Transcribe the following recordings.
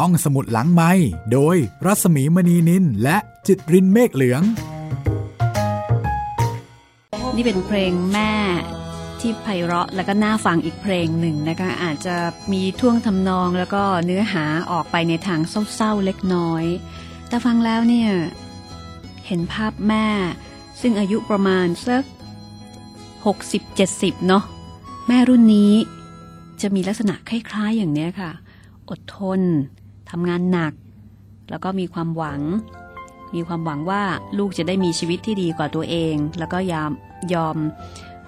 ห้องสมุดหลังไม้โดยรัสมีมณีนินและจิตรินเมฆเหลือง นี่เป็นเพลงแม่ที่ไพเราะแล้วก็น่าฟังอีกเพลงหนึ่งนะคะอาจจะมีท่วงทำนองแล้วก็เนื้อหาออกไปในทางเศร้าๆเล็กน้อย แต่ฟังแล้วเนี่ยเห็นภาพแม่ ซึ่งอายุประมาณสัก60-70 เนาะแม่รุ่นนี้จะมีลักษณะคล้ายๆอย่างนี้ค่ะ อดทน ทำงานหนัก แล้วก็มีความหวัง มีความหวังว่าลูกจะได้มีชีวิตที่ดีกว่าตัวเอง แล้วก็ยอมยอม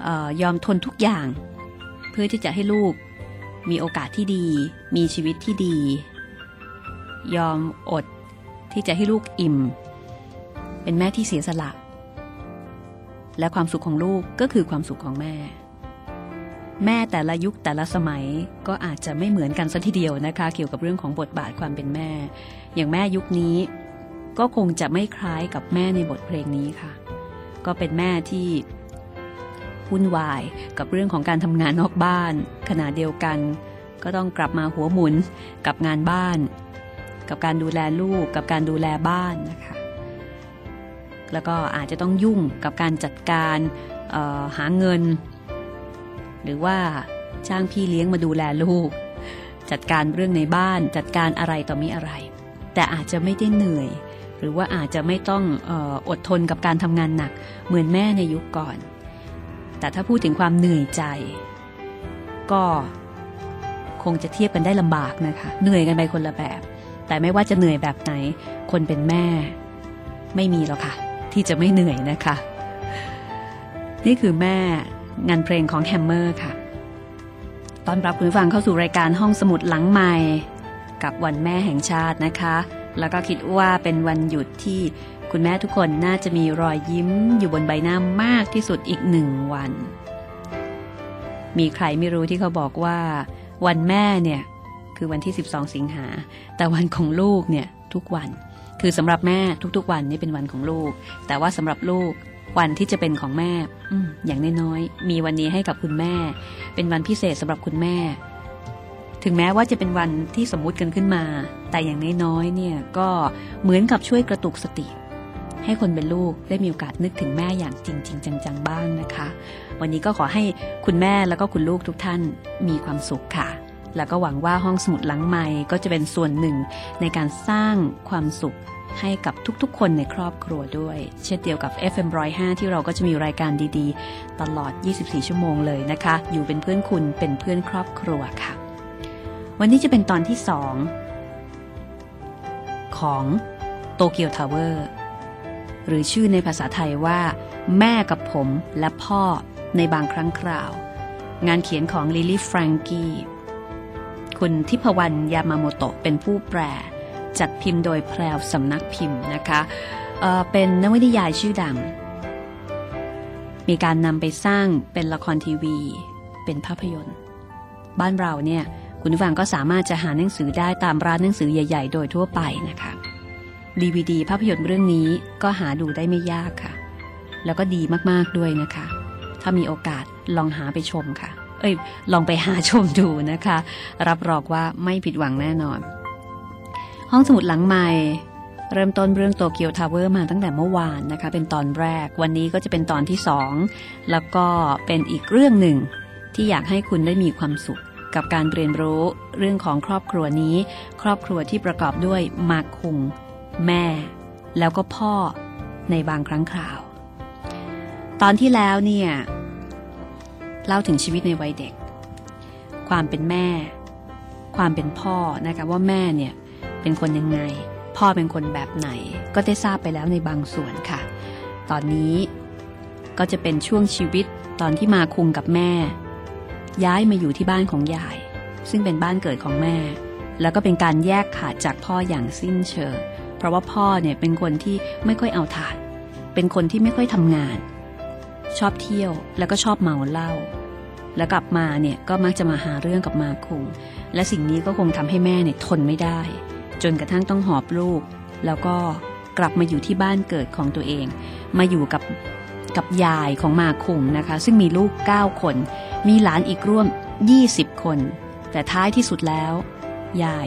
ออยอมทนทุกอย่าง เพื่อที่จะให้ลูกมีโอกาสที่ดี มีชีวิตที่ดี ยอมอดที่จะให้ลูกอิ่ม เป็นแม่ที่เสียสละ และความสุขของลูกก็คือความสุขของแม่ แม่แต่ละยุคแต่ละสมัยก็อาจจะไม่เหมือนกันสัทีเดียวนะคะ เกี่ยวกับเรื่องของบทบาทความเป็นแม่ อย่างแม่ยุคนี้ ก็คงจะไม่คล้ายกับแม่ในบทเพลงนี้ค่ะ ก็เป็นแม่ที่วุ่นวายกับเรื่องของการทำงานนอกบ้าน ขณะเดียวกัน ก็ต้องกลับมาหัวหมุนกับงานบ้าน กับการดูแลลูก กับการดูแลบ้านนะคะแล้วก็อาจจะต้องยุ่งกับการจัดการหาเงิน หรือว่าจ้างพี่เลี้ยงมาดูแลลูก จัดการเรื่องในบ้านจัดการอะไรต่อมีอะไร แต่อาจจะไม่ได้เหนื่อย หรือว่าอาจจะไม่ต้องออดทนกับการทำงานหนัก เหมือนแม่ในยุคก่อน แต่ถ้าพูดถึงความเหนื่อยใจ ก็คงจะเทียบกันได้ลำบากนะคะ เหนื่อยกันไปคนละแบบ แต่ไม่ว่าจะเหนื่อยแบบไหน คนเป็นแม่ ไม่มีหรอกค่ะ ที่จะไม่เหนื่อยนะคะ นี่คือแม่ งานเพลงของแฮมเมอร์ค่ะ ต้อนรับคุณผู้ฟังเข้าสู่รายการห้องสมุดหลังใหม่ กับวันแม่แห่งชาตินะคะ แล้วก็คิดว่าเป็นวันหยุดที่คุณแม่ทุกคนน่าจะมีรอยยิ้มอยู่บนใบหน้ามากที่สุดอีกหนึ่งวัน มีใครไม่รู้ที่เขาบอกว่า วันแม่เนี่ยคือวันที่ 12 สิงหา แต่วันของลูกเนี่ยทุกวัน คือสำหรับแม่ทุกๆวันนี่เป็นวันของลูก แต่ว่าสำหรับลูก วันที่จะเป็นของแม่ออย่างน้อยๆมีวันนี้ให้กับคุณแม่ เป็นวันพิเศษสำหรับคุณแม่ ถึงแม้ว่าจะเป็นวันที่สมมุติกันขึ้นมา แต่อย่างน้อยๆเนี่ยก็เหมือนกับช่วยกระตุกสติ ให้คนเป็นลูกได้มีโอกาสนึกถึงแม่อย่างจริงๆจังๆ บ้างนะคะ วันนี้ก็ขอให้คุณแม่แล้วก็คุณลูกทุกท่านมีความสุขค่ะ แล้วก็หวังว่าห้องสมุดหลังใหม่ก็จะเป็นส่วนหนึ่งในการสร้างความสุข ให้กับทุกๆ คนในครอบครัวด้วย เช่นเดียวกับ FM105 ที่เราก็จะมีรายการดีๆ ตลอด 24 ชั่วโมงเลยนะคะ อยู่เป็นเพื่อนคุณเป็นเพื่อนครอบครัวค่ะ วันนี้จะเป็นตอนที่สองของโตเกียวทาวเวอร์หรือชื่อในภาษาไทยว่า แม่กับผมและพ่อในบางครั้งคราว งานเขียนของลิลี่แฟรงกี้คุณทิพวรรณยามาโมโตะเป็นผู้แปล จัดพิมพ์โดยแพรวสำนักพิมพ์นะคะเเป็นนวนิยายชื่อดัง มีการนำไปสร้างเป็นละครทีวี เป็นภาพยนตร์ บ้านเราเนี่ยคุณผู้ฟังก็สามารถจะหาหนังสือได้ตามร้านหนังสือใหญ่ ๆ โดยทั่วไปนะคะดีวดีภาพยนตร์เรื่องนี้ก็หาดูได้ไม่ยากค่ะ แล้วก็ดีมากๆด้วยนะคะ ถ้ามีโอกาสลองหาไปชมค่ะ เอ้ย ลองไปหาชมดูนะคะ รับรองว่าไม่ผิดหวังแน่นอน ห้องสมุดหลังใหม่ เริ่มต้นเรื่องโตเกียวทาวเวอร์มาตั้งแต่เมื่อวานนะคะ เป็นตอนแรกวันนี้ก็จะเป็นตอนที่สองแล้วก็เป็นอีกเรื่องหนึ่งที่อยากให้คุณได้มีความสุขกับการเรียนรู้เรื่องของครอบครัวนี้ ครอบครัวที่ประกอบด้วยมาคุง แม่ แล้วก็พ่อในบางครั้งคราว ตอนที่แล้วเนี่ยเล่าถึงชีวิตในวัยเด็ก ความเป็นแม่ ความเป็นพ่อนะคะว่าแม่เนี่ย เป็นคนยังไง พ่อเป็นคนแบบไหน ก็ได้ทราบไปแล้วในบางส่วนค่ะ ตอนนี้ก็จะเป็นช่วงชีวิตตอนที่มาคุงกับแม่ ย้ายมาอยู่ที่บ้านของยาย ซึ่งเป็นบ้านเกิดของแม่ แล้วก็เป็นการแยกขาดจากพ่ออย่างสิ้นเชิง เพราะว่าพ่อเนี่ยเป็นคนที่ไม่ค่อยเอาถาดเป็นคนที่ไม่ค่อยทำงาน ชอบเที่ยวแล้วก็ชอบเมาเหล้าแล้วกลับมาเนี่ยก็มักจะมาหาเรื่องกับมาคุง และสิ่งนี้ก็คงทำให้แม่เนี่ยทนไม่ได้ จนกระทั่งต้องหอบลูก แล้วก็กลับมาอยู่ที่บ้านเกิดของตัวเอง มาอยู่กับกับยายของมาคุงนะคะ ซึ่งมีลูก 9 คน มีหลานอีกร่วม 20 คน แต่ท้ายที่สุดแล้ว ยาย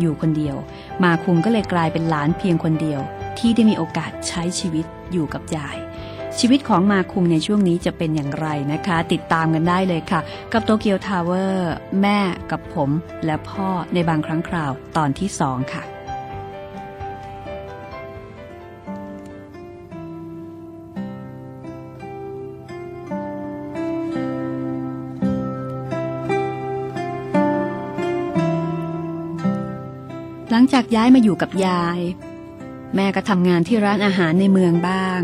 อยู่คนเดียว มาคุงก็เลยกลายเป็นหลานเพียงคนเดียว ที่ได้มีโอกาสใช้ชีวิตอยู่กับยาย ชีวิตของมาคุงในช่วงนี้จะเป็นอย่างไรนะคะ ติดตามกันได้เลยค่ะ กับโตเกียวทาวเวอร์แม่กับผมและพ่อในบางครั้งคราวตอนที่สองค่ะหลังจากย้ายมาอยู่กับยาย แม่ก็ทำงานที่ร้านอาหารในเมืองบ้าง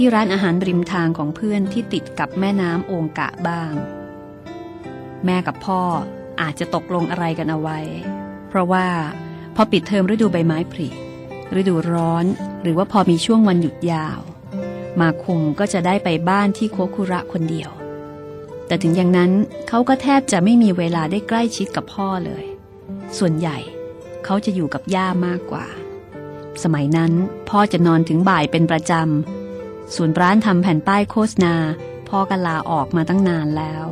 ที่ร้านอาหารริมทางของเพื่อนที่ติดกับแม่น้ำโองกะบ้าง แม่กับพ่ออาจจะตกลงอะไรกันเอาไว้ เพราะว่าพอปิดเทอมฤดูใบไม้ผลิฤดูร้อนหรือว่าพอมีช่วงวันหยุดยาว มาคุงก็จะได้ไปบ้านที่โคคุระคนเดียว แต่ถึงอย่างนั้นเขาก็แทบจะไม่มีเวลาได้ใกล้ชิดกับพ่อเลย ส่วนใหญ่เขาจะอยู่กับย่ามากกว่า สมัยนั้นพ่อจะนอนถึงบ่ายเป็นประจำ ส่วนร้านทำแผ่นป้ายโฆษณาพ่อก็ลาออกมาตั้งนานแล้ว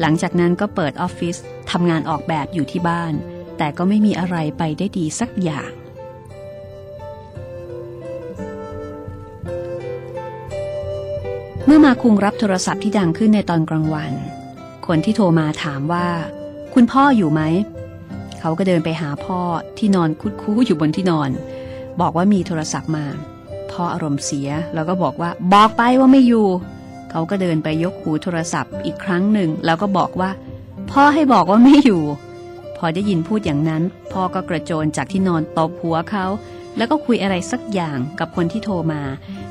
หลังจากนั้นก็เปิดออฟฟิศทำงานออกแบบอยู่ที่บ้าน แต่ก็ไม่มีอะไรไปได้ดีสักอย่าง เมื่อมาคุงรับโทรศัพท์ที่ดังขึ้นในตอนกลางวัน คนที่โทรมาถามว่า คุณพ่ออยู่ไหม เขาก็เดินไปหาพ่อที่นอนคุดคู้อยู่บนที่นอน บอกว่ามีโทรศัพท์มา พ่ออารมณ์เสีย แล้วก็บอกว่าบอกไปว่าไม่อยู่ เขาก็เดินไปยกหูโทรศัพท์อีกครั้งหนึ่ง แล้วก็บอกว่า พ่อให้บอกว่าไม่อยู่ พอได้ยินพูดอย่างนั้น พ่อก็กระโจนจากที่นอนตบหัวเขา แล้วก็คุยอะไรสักอย่างกับคนที่โทรมา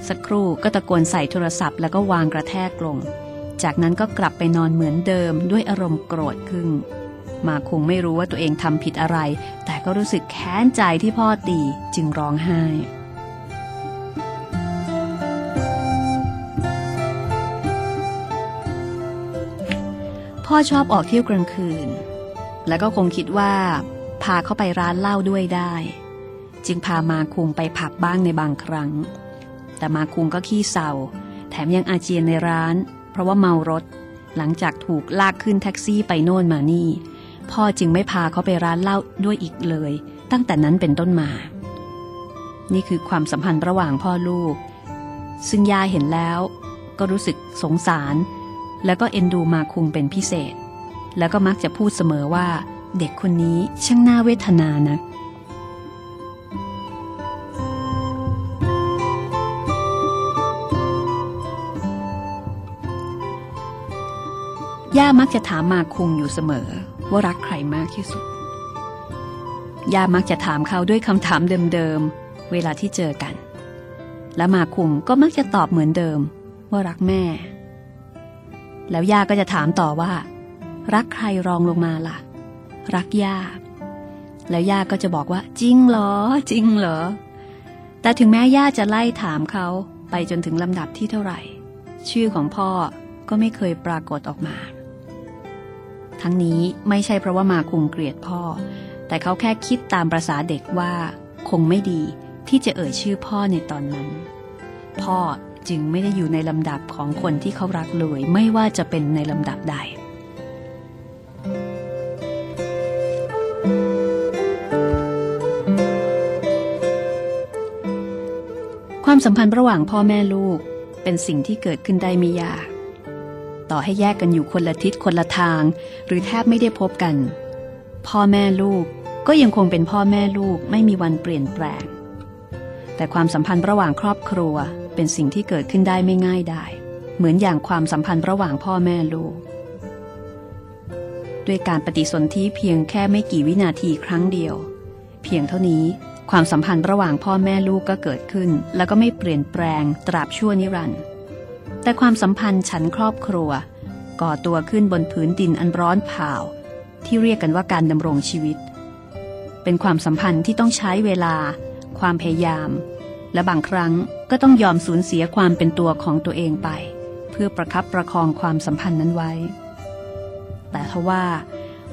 สักครู่ก็ตะโกนใส่โทรศัพท์แล้วก็วางกระแทกลง จากนั้นก็กลับไปนอนเหมือนเดิมด้วยอารมณ์โกรธขึ้นมาคงไม่รู้ว่าตัวเองทำผิดอะไร แต่ก็รู้สึกแค้นใจที่พ่อตีจึงร้องไห้ พ่อชอบออกเที่ยวกลางคืน แล้วก็คงคิดว่า พาเขาไปร้านเหล้าด้วยได้ จึงพามาคุงไปผับบ้างในบางครั้ง แต่มาคุงก็ขี้เศร้า แถมยังอาเจียนในร้าน เพราะว่าเมารถ หลังจากถูกลากขึ้นแท็กซี่ไปโน่นมานี่ พ่อจึงไม่พาเขาไปร้านเหล้าด้วยอีกเลย ตั้งแต่นั้นเป็นต้นมา นี่คือความสัมพันธ์ระหว่างพ่อลูก ซึ่งยาเห็นแล้ว ก็รู้สึกสงสาร แล้วก็เอ็นดูมาคุงเป็นพิเศษ แล้วก็มักจะพูดเสมอว่า เด็กคนนี้ช่างน่าเวทนานะย่ามักจะถามมาคุงอยู่เสมอ ว่ารักใครมากที่สุด ย่ามักจะถามเขาด้วยคำถามเดิมๆ เวลาที่เจอกัน และมาคุงก็มักจะตอบเหมือนเดิม ว่ารักแม่ แล้วย่าก็จะถามต่อว่า รักใครรองลงมาล่ะ รักย่า แล้วย่าก็จะบอกว่า จริงเหรอ จริงเหรอ แต่ถึงแม้ย่าจะไล่ถามเขาไปจนถึงลำดับที่เท่าไหร่ ชื่อของพ่อก็ไม่เคยปรากฏออกมา ทั้งนี้ไม่ใช่เพราะว่ามาคุงเกลียดพ่อ แต่เขาแค่คิดตามประษาเด็กว่า คงไม่ดีที่จะเอ่ยชื่อพ่อในตอนนั้น พ่อ จึงไม่ได้อยู่ในลำดับของคนที่เขารักเลยไม่ว่าจะเป็นในลำดับใด ความสัมพันธ์ระหว่างพ่อแม่ลูกเป็นสิ่งที่เกิดขึ้นได้ไม่ยาก ต่อให้แยกกันอยู่คนละทิศคนละทาง หรือแทบไม่ได้พบกัน พ่อแม่ลูกก็ยังคงเป็นพ่อแม่ลูกไม่มีวันเปลี่ยนแปลงแต่ความสัมพันธ์ระหว่างครอบครัว เป็นสิ่งที่เกิดขึ้นได้ไม่ง่ายได้ เหมือนอย่างความสัมพันธ์ระหว่างพ่อแม่ลูก ด้วยการปฏิสนธิเพียงแค่ไม่กี่วินาทีครั้งเดียว เพียงเท่านี้ความสัมพันธ์ระหว่างพ่อแม่ลูกก็เกิดขึ้น แล้วก็ไม่เปลี่ยนแปลงตราบชั่วนิรันดร์แต่ความสัมพันธ์ฉันครอบครัว ก่อตัวขึ้นบนผืนดินอันร้อนเผาที่เรียกกันว่าการดำรงชีวิต เป็นความสัมพันธ์ที่ต้องใช้เวลา ความพยายาม และบางครั้งก็ต้องยอมสูญเสียความเป็นตัวของตัวเองไป เพื่อประคับประคองความสัมพันธ์นั้นไว้ แต่ทว่า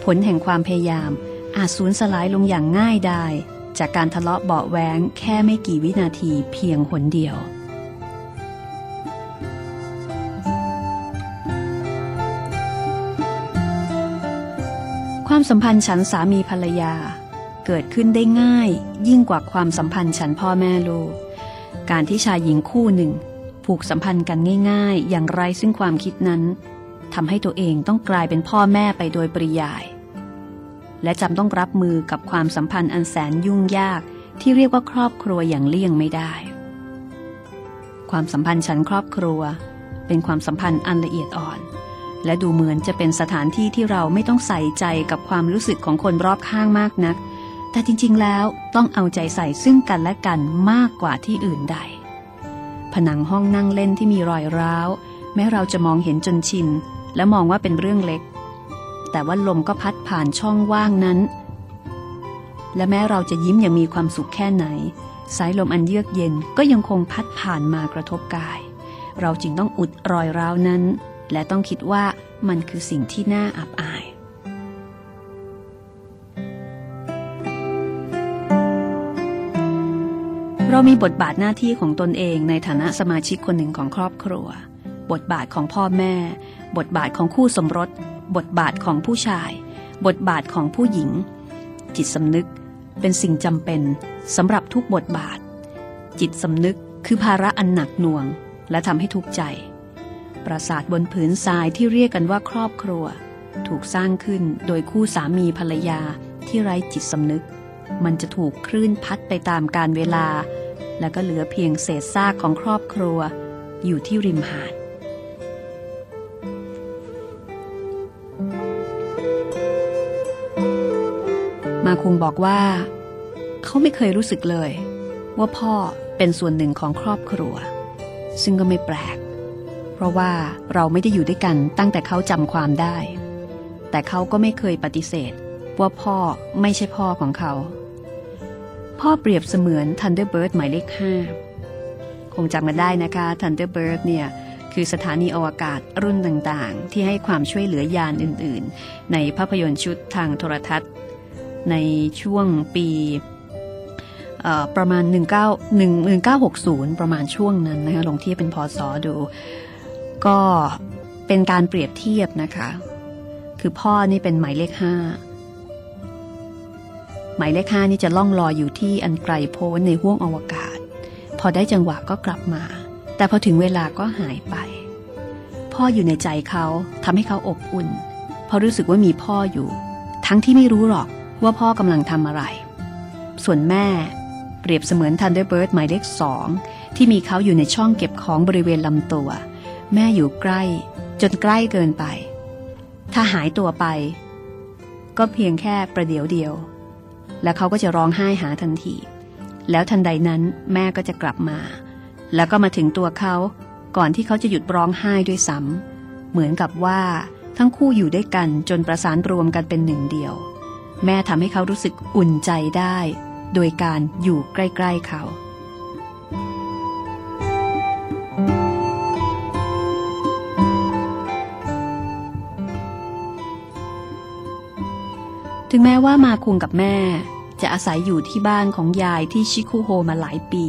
ผลแห่งความพยายามอาจสูญสลายลงอย่างง่ายได้จากการทะเลาะเบาแหวงแค่ไม่กี่วินาทีเพียงหนเดียวความสัมพันธ์ฉันสามีภรรยา เกิดขึ้นได้ง่ายยิ่งกว่าความสัมพันธ์ฉันพ่อแม่ลูก การที่ชายหญิงคู่หนึ่ง ผูกสัมพันธ์กันง่าย ๆ อย่างไรซึ่งความคิดนั้นทำให้ตัวเองต้องกลายเป็นพ่อแม่ไปโดยปริยาย และจำต้องรับมือกับความสัมพันธ์อันแสนยุ่งยากที่เรียกว่าครอบครัวอย่างเลี่ยงไม่ได้ ความสัมพันธ์ฉันครอบครัว เป็นความสัมพันธ์อันละเอียดอ่อน และดูเหมือนจะเป็นสถานที่ที่เราไม่ต้องใส่ใจกับความรู้สึกของคนรอบข้างมากนัก แต่จริง ๆ แล้วต้องเอาใจใส่ซึ่งกันและกันมากกว่าที่อื่นใด ผนังห้องนั่งเล่นที่มีรอยร้าว แม้เราจะมองเห็นจนชิน และมองว่าเป็นเรื่องเล็ก แต่ว่าลมก็พัดผ่านช่องว่างนั้น และแม้เราจะยิ้มอย่างมีความสุขแค่ไหน สายลมอันเยือกเย็นก็ยังคงพัดผ่านมากระทบกาย เราจึงต้องอุดรอยร้าวนั้น และต้องคิดว่ามันคือสิ่งที่น่าอับอาย เรามีบทบาทหน้าที่ของตนเองในฐานะสมาชิกคนหนึ่งของครอบครัว บทบาทของพ่อแม่ บทบาทของคู่สมรส บทบาทของผู้ชาย บทบาทของผู้หญิง จิตสำนึกเป็นสิ่งจำเป็นสำหรับทุกบทบาท จิตสำนึกคือภาระอันหนักหน่วง และทำให้ทุกข์ใจ ปราสาทบนผืนทรายที่เรียกกันว่าครอบครัว ถูกสร้างขึ้นโดยคู่สามีภรรยาที่ไร้จิตสำนึก มันจะถูกคลื่นพัดไปตามการเวลา แล้วก็เหลือเพียงเศษซากของครอบครัว อยู่ที่ริมหาดมาคุงบอกว่า เขาไม่เคยรู้สึกเลย ว่าพ่อเป็นส่วนหนึ่งของครอบครัว ซึ่งก็ไม่แปลก เพราะว่าเราไม่ได้อยู่ด้วยกันตั้งแต่เขาจำความได้ แต่เขาก็ไม่เคยปฏิเสธ ว่าพ่อไม่ใช่พ่อของเขา พ่อเปรียบเสมือน Thunderbird หมายเลข 5 คงจำกันได้นะคะ Thunderbird เนี่ยคือสถานีอวกาศรุ่นต่างๆ ที่ให้ความช่วยเหลือยานอื่นๆ ในภาพยนตร์ชุดทางโทรทัศน์ ในช่วงปีประมาณ 19 1960 ประมาณช่วงนั้นนะคะลงเทียบเป็นพศดู ก็เป็นการเปรียบเทียบนะคะ คือพ่อนี่เป็นหมายเลขห้า หมายเลขห้านี่จะล่องลอยอยู่ที่อันไกลโพ้นในห้วงอวกาศ พอได้จังหวะก็กลับมา แต่พอถึงเวลาก็หายไป พ่ออยู่ในใจเขาทำให้เขาอบอุ่น เพราะรู้สึกว่ามีพ่ออยู่ ทั้งที่ไม่รู้หรอกว่าพ่อกำลังทำอะไร ส่วนแม่ เปรียบเสมือน Thunderbird หมายเลขสองที่มีเขาอยู่ในช่องเก็บของบริเวณลำตัว แม่อยู่ใกล้ จนใกล้เกินไป ถ้าหายตัวไป ก็เพียงแค่ประเดี๋ยวเดียว แล้วเขาก็จะร้องไห้หาทันที แล้วทันใดนั้นแม่ก็จะกลับมา แล้วก็มาถึงตัวเขาก่อนที่เขาจะหยุดร้องไห้ด้วยซ้ำเหมือนกับว่าทั้งคู่อยู่ด้วยกันจนประสานรวมกันเป็นหนึ่งเดียว แม่ทำให้เขารู้สึกอุ่นใจได้ โดยการอยู่ใกล้ ๆเขา ถึงแม้ว่ามาคุงกับแม่ จะอาศัยอยู่ที่บ้านของยายที่ชิคุโฮมาหลายปี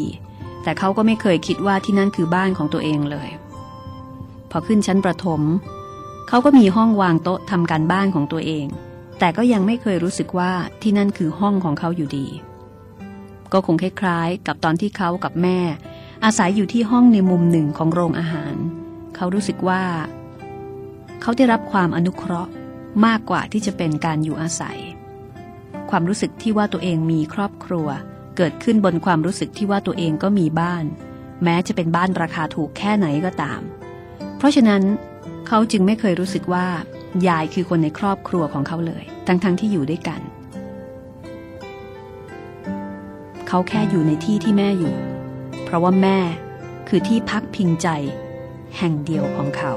แต่เขาก็ไม่เคยคิดว่าที่นั่นคือบ้านของตัวเองเลย พอขึ้นชั้นประถม เขาก็มีห้องวางโต๊ะทำการบ้านของตัวเอง แต่ก็ยังไม่เคยรู้สึกว่าที่นั่นคือห้องของเขาอยู่ดี ก็คงคล้ายๆ กับตอนที่เขากับแม่ อาศัยอยู่ที่ห้องในมุมหนึ่งของโรงอาหาร เขารู้สึกว่า เขาได้รับความอนุเคราะห์มากกว่าที่จะเป็นการอยู่อาศัย ความรู้สึกที่ว่าตัวเองมีครอบครัว เกิดขึ้นบนความรู้สึกที่ว่าตัวเองก็มีบ้าน แม้จะเป็นบ้านราคาถูกแค่ไหนก็ตาม เพราะฉะนั้นเขาจึงไม่เคยรู้สึกว่ายายคือคนในครอบครัวของเขาเลย ทั้งๆทที่อยู่ด้วยกัน เขาแค่อยู่ในที่ที่แม่อยู่ เพราะว่าแม่คือที่พักพิงใจ แห่งเดียวของเขา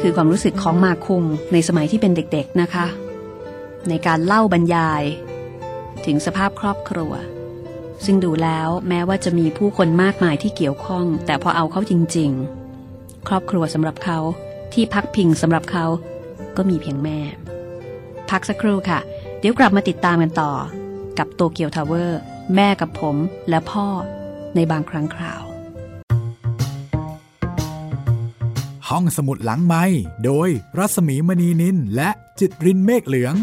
คือความรู้สึกของมาคุงในสมัยที่เป็นเด็กๆนะคะ ในการเล่าบรรยาย ถึงสภาพครอบครัว ซึ่งดูแล้วแม้ว่าจะมีผู้คนมากมายที่เกี่ยวข้อง แต่พอเอาเขาจริง ๆ ครอบครัวสำหรับเขาที่พักพิงสำหรับเขาก็มีเพียงแม่ พักสักครู่ค่ะ เดี๋ยวกลับมาติดตามกันต่อ กับโตเกียวทาวเวอร์ แม่กับผมและพ่อในบางครั้งคราว ห้องสมุดหลังไม้โดยรัสมีมณีนินและจิตรินเมฆเหลือง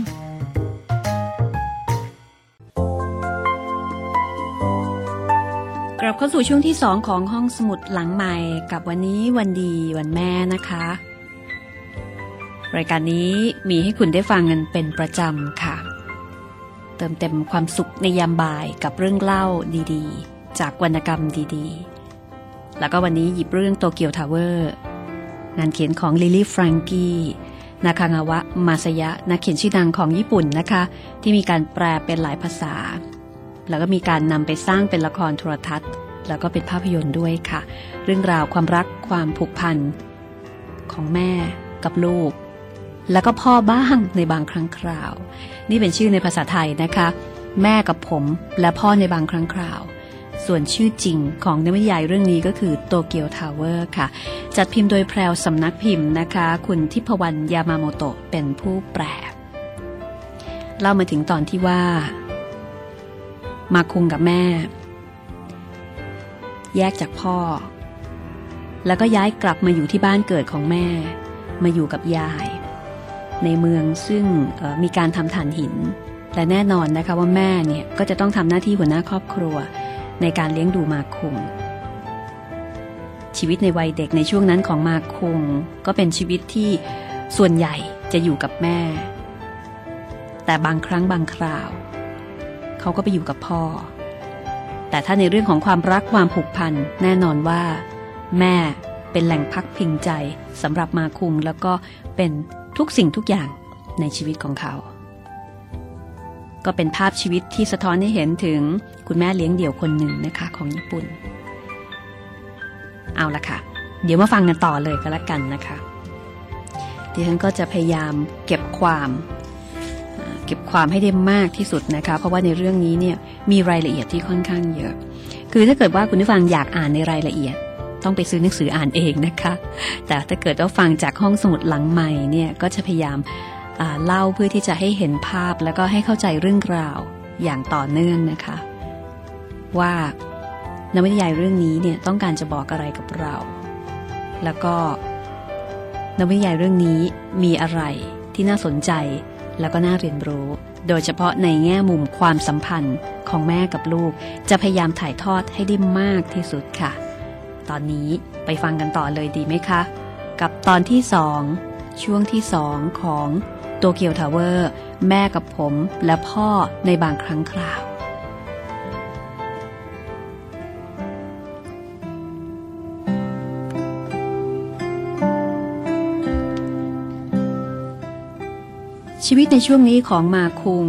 กลับเข้าสู่ช่วงที่2ของห้องสมุดหลังใหม่กับวันนี้วันดีวันแม่นะคะ รายการนี้มีให้คุณได้ฟังกันเป็นประจำค่ะ เติมเต็มความสุขในยามบ่ายกับเรื่องเล่าดีๆ จากวรรณกรรมดีๆ แล้วก็วันนี้หยิบเรื่องโตเกียวทาวเวอร์ งานเขียนของลิลี่ฟรังกี้นาคางาวะมาสยะนักเขียนชื่อดังของญี่ปุ่นนะคะ ที่มีการแปลเป็นหลายภาษา แล้วก็มีการนำไปสร้างเป็นละครโทรทัศน์ แล้วก็เป็นภาพยนตร์ด้วยค่ะ เรื่องราวความรักความผูกพัน ของแม่กับลูก แล้วก็พ่อบ้างในบางครั้งคราว นี่เป็นชื่อในภาษาไทยนะคะ แม่กับผมและพ่อในบางครั้งคราว ส่วนชื่อจริงของนวนิยายเรื่องนี้ก็คือโตเกียวทาวเวอร์ค่ะ จัดพิมพ์โดยแพรวสำนักพิมพ์นะคะ คุณทิพวรรณยามาโมโตะเป็นผู้แปลเล่ามาถึงตอนที่ว่า มาคุงกับแม่ แยกจากพ่อ แล้วก็ย้ายกลับมาอยู่ที่บ้านเกิดของแม่ มาอยู่กับยาย ในเมืองซึ่งมีการทำฐานหิน และแน่นอนนะคะว่าแม่เนี่ยก็จะต้องทำหน้าที่หัวหน้าครอบครัว ในการเลี้ยงดูมาคุงชีวิตในวัยเด็กในช่วงนั้นของมาคุงก็เป็นชีวิตที่ส่วนใหญ่จะอยู่กับแม่ แต่บางครั้งบางคราว เขาก็ไปอยู่กับพ่อ แต่ถ้าในเรื่องของความรักความผูกพันแน่นอนว่า แม่เป็นแหล่งพักพิงใจสำหรับมาคุงแล้วก็เป็นทุกสิ่งทุกอย่างในชีวิตของเขา ก็เป็นภาพชีวิตที่สะท้อนให้เห็นถึงคุณแม่เลี้ยงเดี่ยวคนหนึ่งนะคะของญี่ปุ่น เอาละค่ะ เดี๋ยวมาฟังกันต่อเลยก็แล้วกันนะคะดิฉันก็จะพยายามเก็บความเก็บความให้ได้มากที่สุดนะคะ เพราะว่าในเรื่องนี้เนี่ยมีรายละเอียดที่ค่อนข้างเยอะ คือถ้าเกิดว่าคุณผู้ฟังอยากอ่านในรายละเอียด ต้องไปซื้อหนังสืออ่านเองนะคะ แต่ถ้าเกิดว่าฟังจากห้องสมุดหลังใหม่เนี่ยก็จะพยายาม เล่าเพื่อที่จะให้เห็นภาพแล้วก็ให้เข้าใจเรื่องราวอย่างต่อเนื่องนะคะ ว่านวนิยายเรื่องนี้เนี่ยต้องการจะบอกอะไรกับเรา แล้วก็นวนิยายเรื่องนี้มีอะไรที่น่าสนใจแล้วก็น่าเรียนรู้ โดยเฉพาะในแง่มุมความสัมพันธ์ของแม่กับลูก จะพยายามถ่ายทอดให้ได้มากที่สุดค่ะ ตอนนี้ไปฟังกันต่อเลยดีไหมคะ กับตอนที่สองช่วงที่สองของ โตเกียวทาวเวอร์ แม่กับผมและพ่อในบางครั้งคราว ชีวิตในช่วงนี้ของมาคุง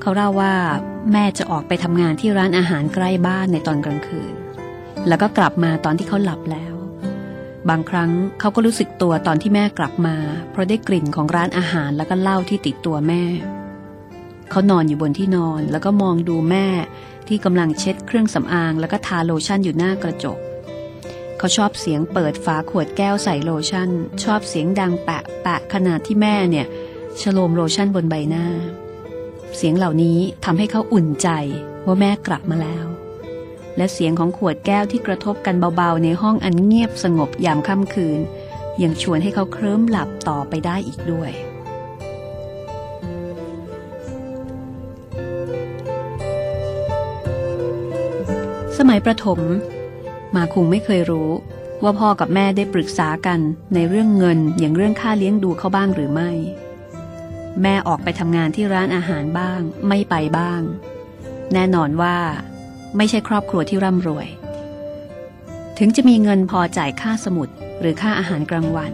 เขาเล่าว่าแม่จะออกไปทำงานที่ร้านอาหารใกล้บ้านในตอนกลางคืน แล้วก็กลับมาตอนที่เขาหลับแล้ว บางครั้งเขาก็รู้สึกตัวตอนที่แม่กลับมา เพราะได้กลิ่นของร้านอาหารแล้วก็เหล้าที่ติดตัวแม่ เขานอนอยู่บนที่นอนแล้วก็มองดูแม่ที่กำลังเช็ดเครื่องสำอาง แล้วก็ทาโลชั่นอยู่หน้ากระจก เขาชอบเสียงเปิดฝาขวดแก้วใส่โลชั่น ชอบเสียงดังแปะแปะขนาดที่แม่เนี่ยฉโลมโลชั่นบนใบหน้า เสียงเหล่านี้ทำให้เขาอุ่นใจว่าแม่กลับมาแล้ว และเสียงของขวดแก้วที่กระทบกันเบาๆ ในห้องอันเงียบสงบยามค่ำคืน ยังชวนให้เขาเคลิ้มหลับต่อไปได้อีกด้วย สมัยประถม มาคุงไม่เคยรู้ ว่าพ่อกับแม่ได้ปรึกษากันในเรื่องเงินอย่างเรื่องค่าเลี้ยงดูเขาบ้างหรือไม่ แม่ออกไปทำงานที่ร้านอาหารบ้าง ไม่ไปบ้าง แน่นอนว่า ไม่ใช่ครอบครัวที่ร่ำรวย ถึงจะมีเงินพอจ่ายค่าสมุดหรือค่าอาหารกลางวัน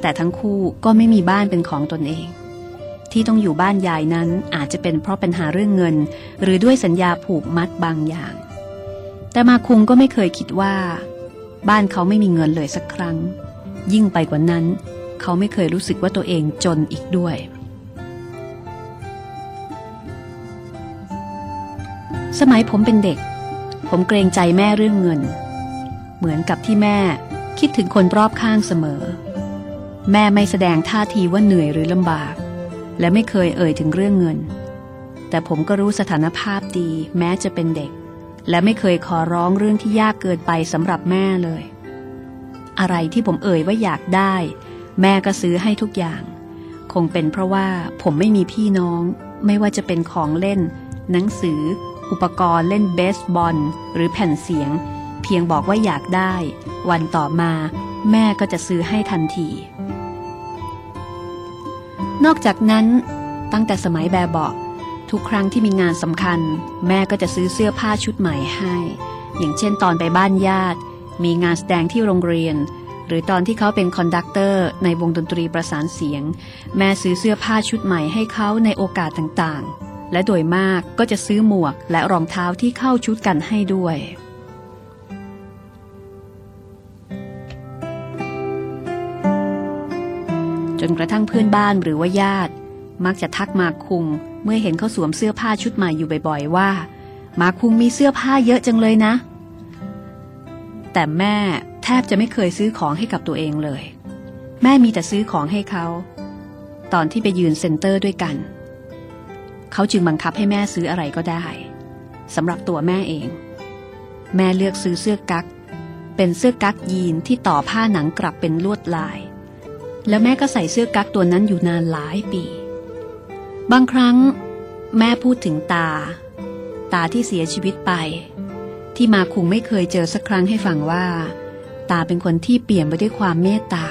แต่ทั้งคู่ก็ไม่มีบ้านเป็นของตนเอง ที่ต้องอยู่บ้านยายนั้นอาจจะเป็นเพราะปัญหาเรื่องเงิน หรือด้วยสัญญาผูกมัดบางอย่าง แต่มาคุงก็ไม่เคยคิดว่า บ้านเขาไม่มีเงินเลยสักครั้ง ยิ่งไปกว่านั้น เขาไม่เคยรู้สึกว่าตัวเองจนอีกด้วย สมัยผมเป็นเด็ก ผมเกรงใจแม่เรื่องเงิน เหมือนกับที่แม่คิดถึงคนรอบข้างเสมอ แม่ไม่แสดงท่าทีว่าเหนื่อยหรือลำบาก และไม่เคยเอ่ยถึงเรื่องเงิน แต่ผมก็รู้สถานภาพดีแม้จะเป็นเด็ก และไม่เคยขอร้องเรื่องที่ยากเกินไปสำหรับแม่เลย อะไรที่ผมเอ่ยว่าอยากได้ แม่ก็ซื้อให้ทุกอย่าง คงเป็นเพราะว่าผมไม่มีพี่น้อง ไม่ว่าจะเป็นของเล่น หนังสือ อุปกรณ์เล่นเบสบอลหรือแผ่นเสียง เพียงบอกว่าอยากได้ วันต่อมาแม่ก็จะซื้อให้ทันที นอกจากนั้น ตั้งแต่สมัยแบเบาะทุกครั้งที่มีงานสำคัญ แม่ก็จะซื้อเสื้อผ้าชุดใหม่ให้ อย่างเช่นตอนไปบ้านญาติ มีงานแสดงที่โรงเรียน หรือตอนที่เขาเป็นคอนดักเตอร์ในวงดนตรีประสานเสียง แม่ซื้อเสื้อผ้าชุดใหม่ให้เขาในโอกาสต่างๆ และโดยมากก็จะซื้อหมวกและรองเท้าที่เข้าชุดกันให้ด้วย จนกระทั่งเพื่อนบ้านหรือว่าญาติ มักจะทักมาคุงเมื่อเห็นเขาสวมเสื้อผ้าชุดใหม่อยู่บ่อยๆ ว่า มาคุงมีเสื้อผ้าเยอะจังเลยนะ แต่แม่แทบจะไม่เคยซื้อของให้กับตัวเองเลย แม่มีแต่ซื้อของให้เขา ตอนที่ไปยืนเซ็นเตอร์ด้วยกัน เขาจึงบังคับให้แม่ซื้ออะไรก็ได้สำหรับตัวแม่เอง แม่เลือกซื้อเสื้อกั๊กเป็นเสื้อกั๊กยีนที่ต่อผ้าหนังกลับเป็นลวดลาย แล้วแม่ก็ใส่เสื้อกั๊กตัวนั้นอยู่นานหลายปี บางครั้งแม่พูดถึงตา ตาที่เสียชีวิตไป ที่มาคุงไม่เคยเจอสักครั้งให้ฟังว่า ตาเป็นคนที่เปลี่ยมไปด้วยความเมตตา